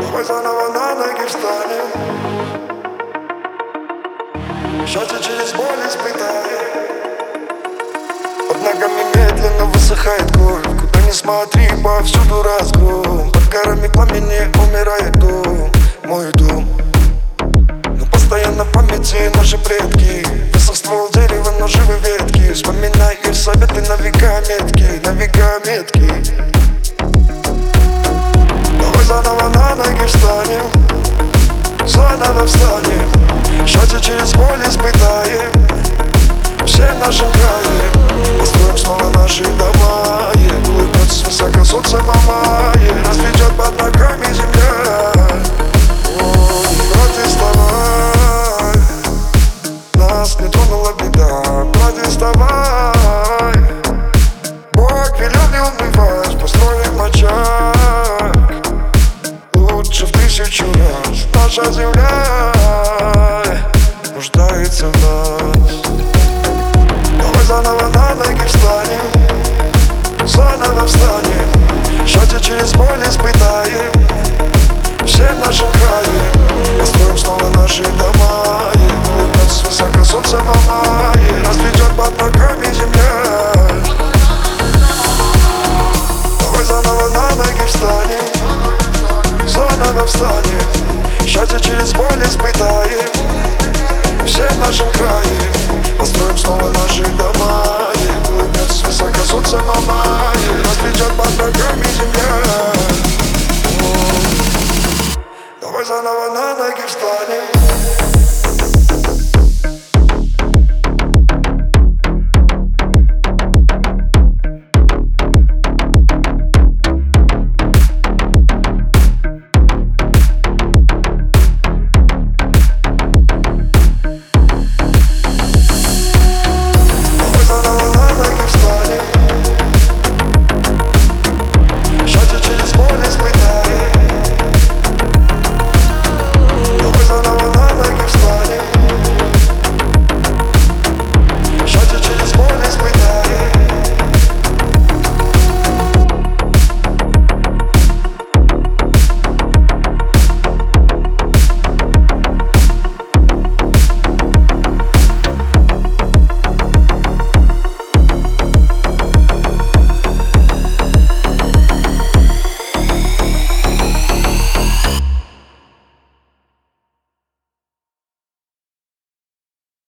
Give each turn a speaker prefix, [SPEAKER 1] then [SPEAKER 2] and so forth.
[SPEAKER 1] Давай заново на ноги встанем Счастье через боль испытаем Под ногами медленно высыхает кровь. Куда ни смотри, повсюду разгром. Под горами пламени умирает дом Заново встанем Счастье через боль испытаем. Все в нашем крае Построим снова наши дома. Улыбнется свысока солнце мамае Нас ведет под ногами Нуждается в нас Давай заново на ноги встанем Заново встанем. Счастье через боль испытаем Все в нашем крае Построим снова наши дома. И улыбнется высоко солнце мамае Нас ведет под ногами земля. Давай заново на ноги встанем Заново встанем. Счастье через боль испытаем Все в нашем крае Построим снова наши дома. И улыбнется высоко солнце мамае Нас ведет под ногами земля. Давай заново на ноги встанем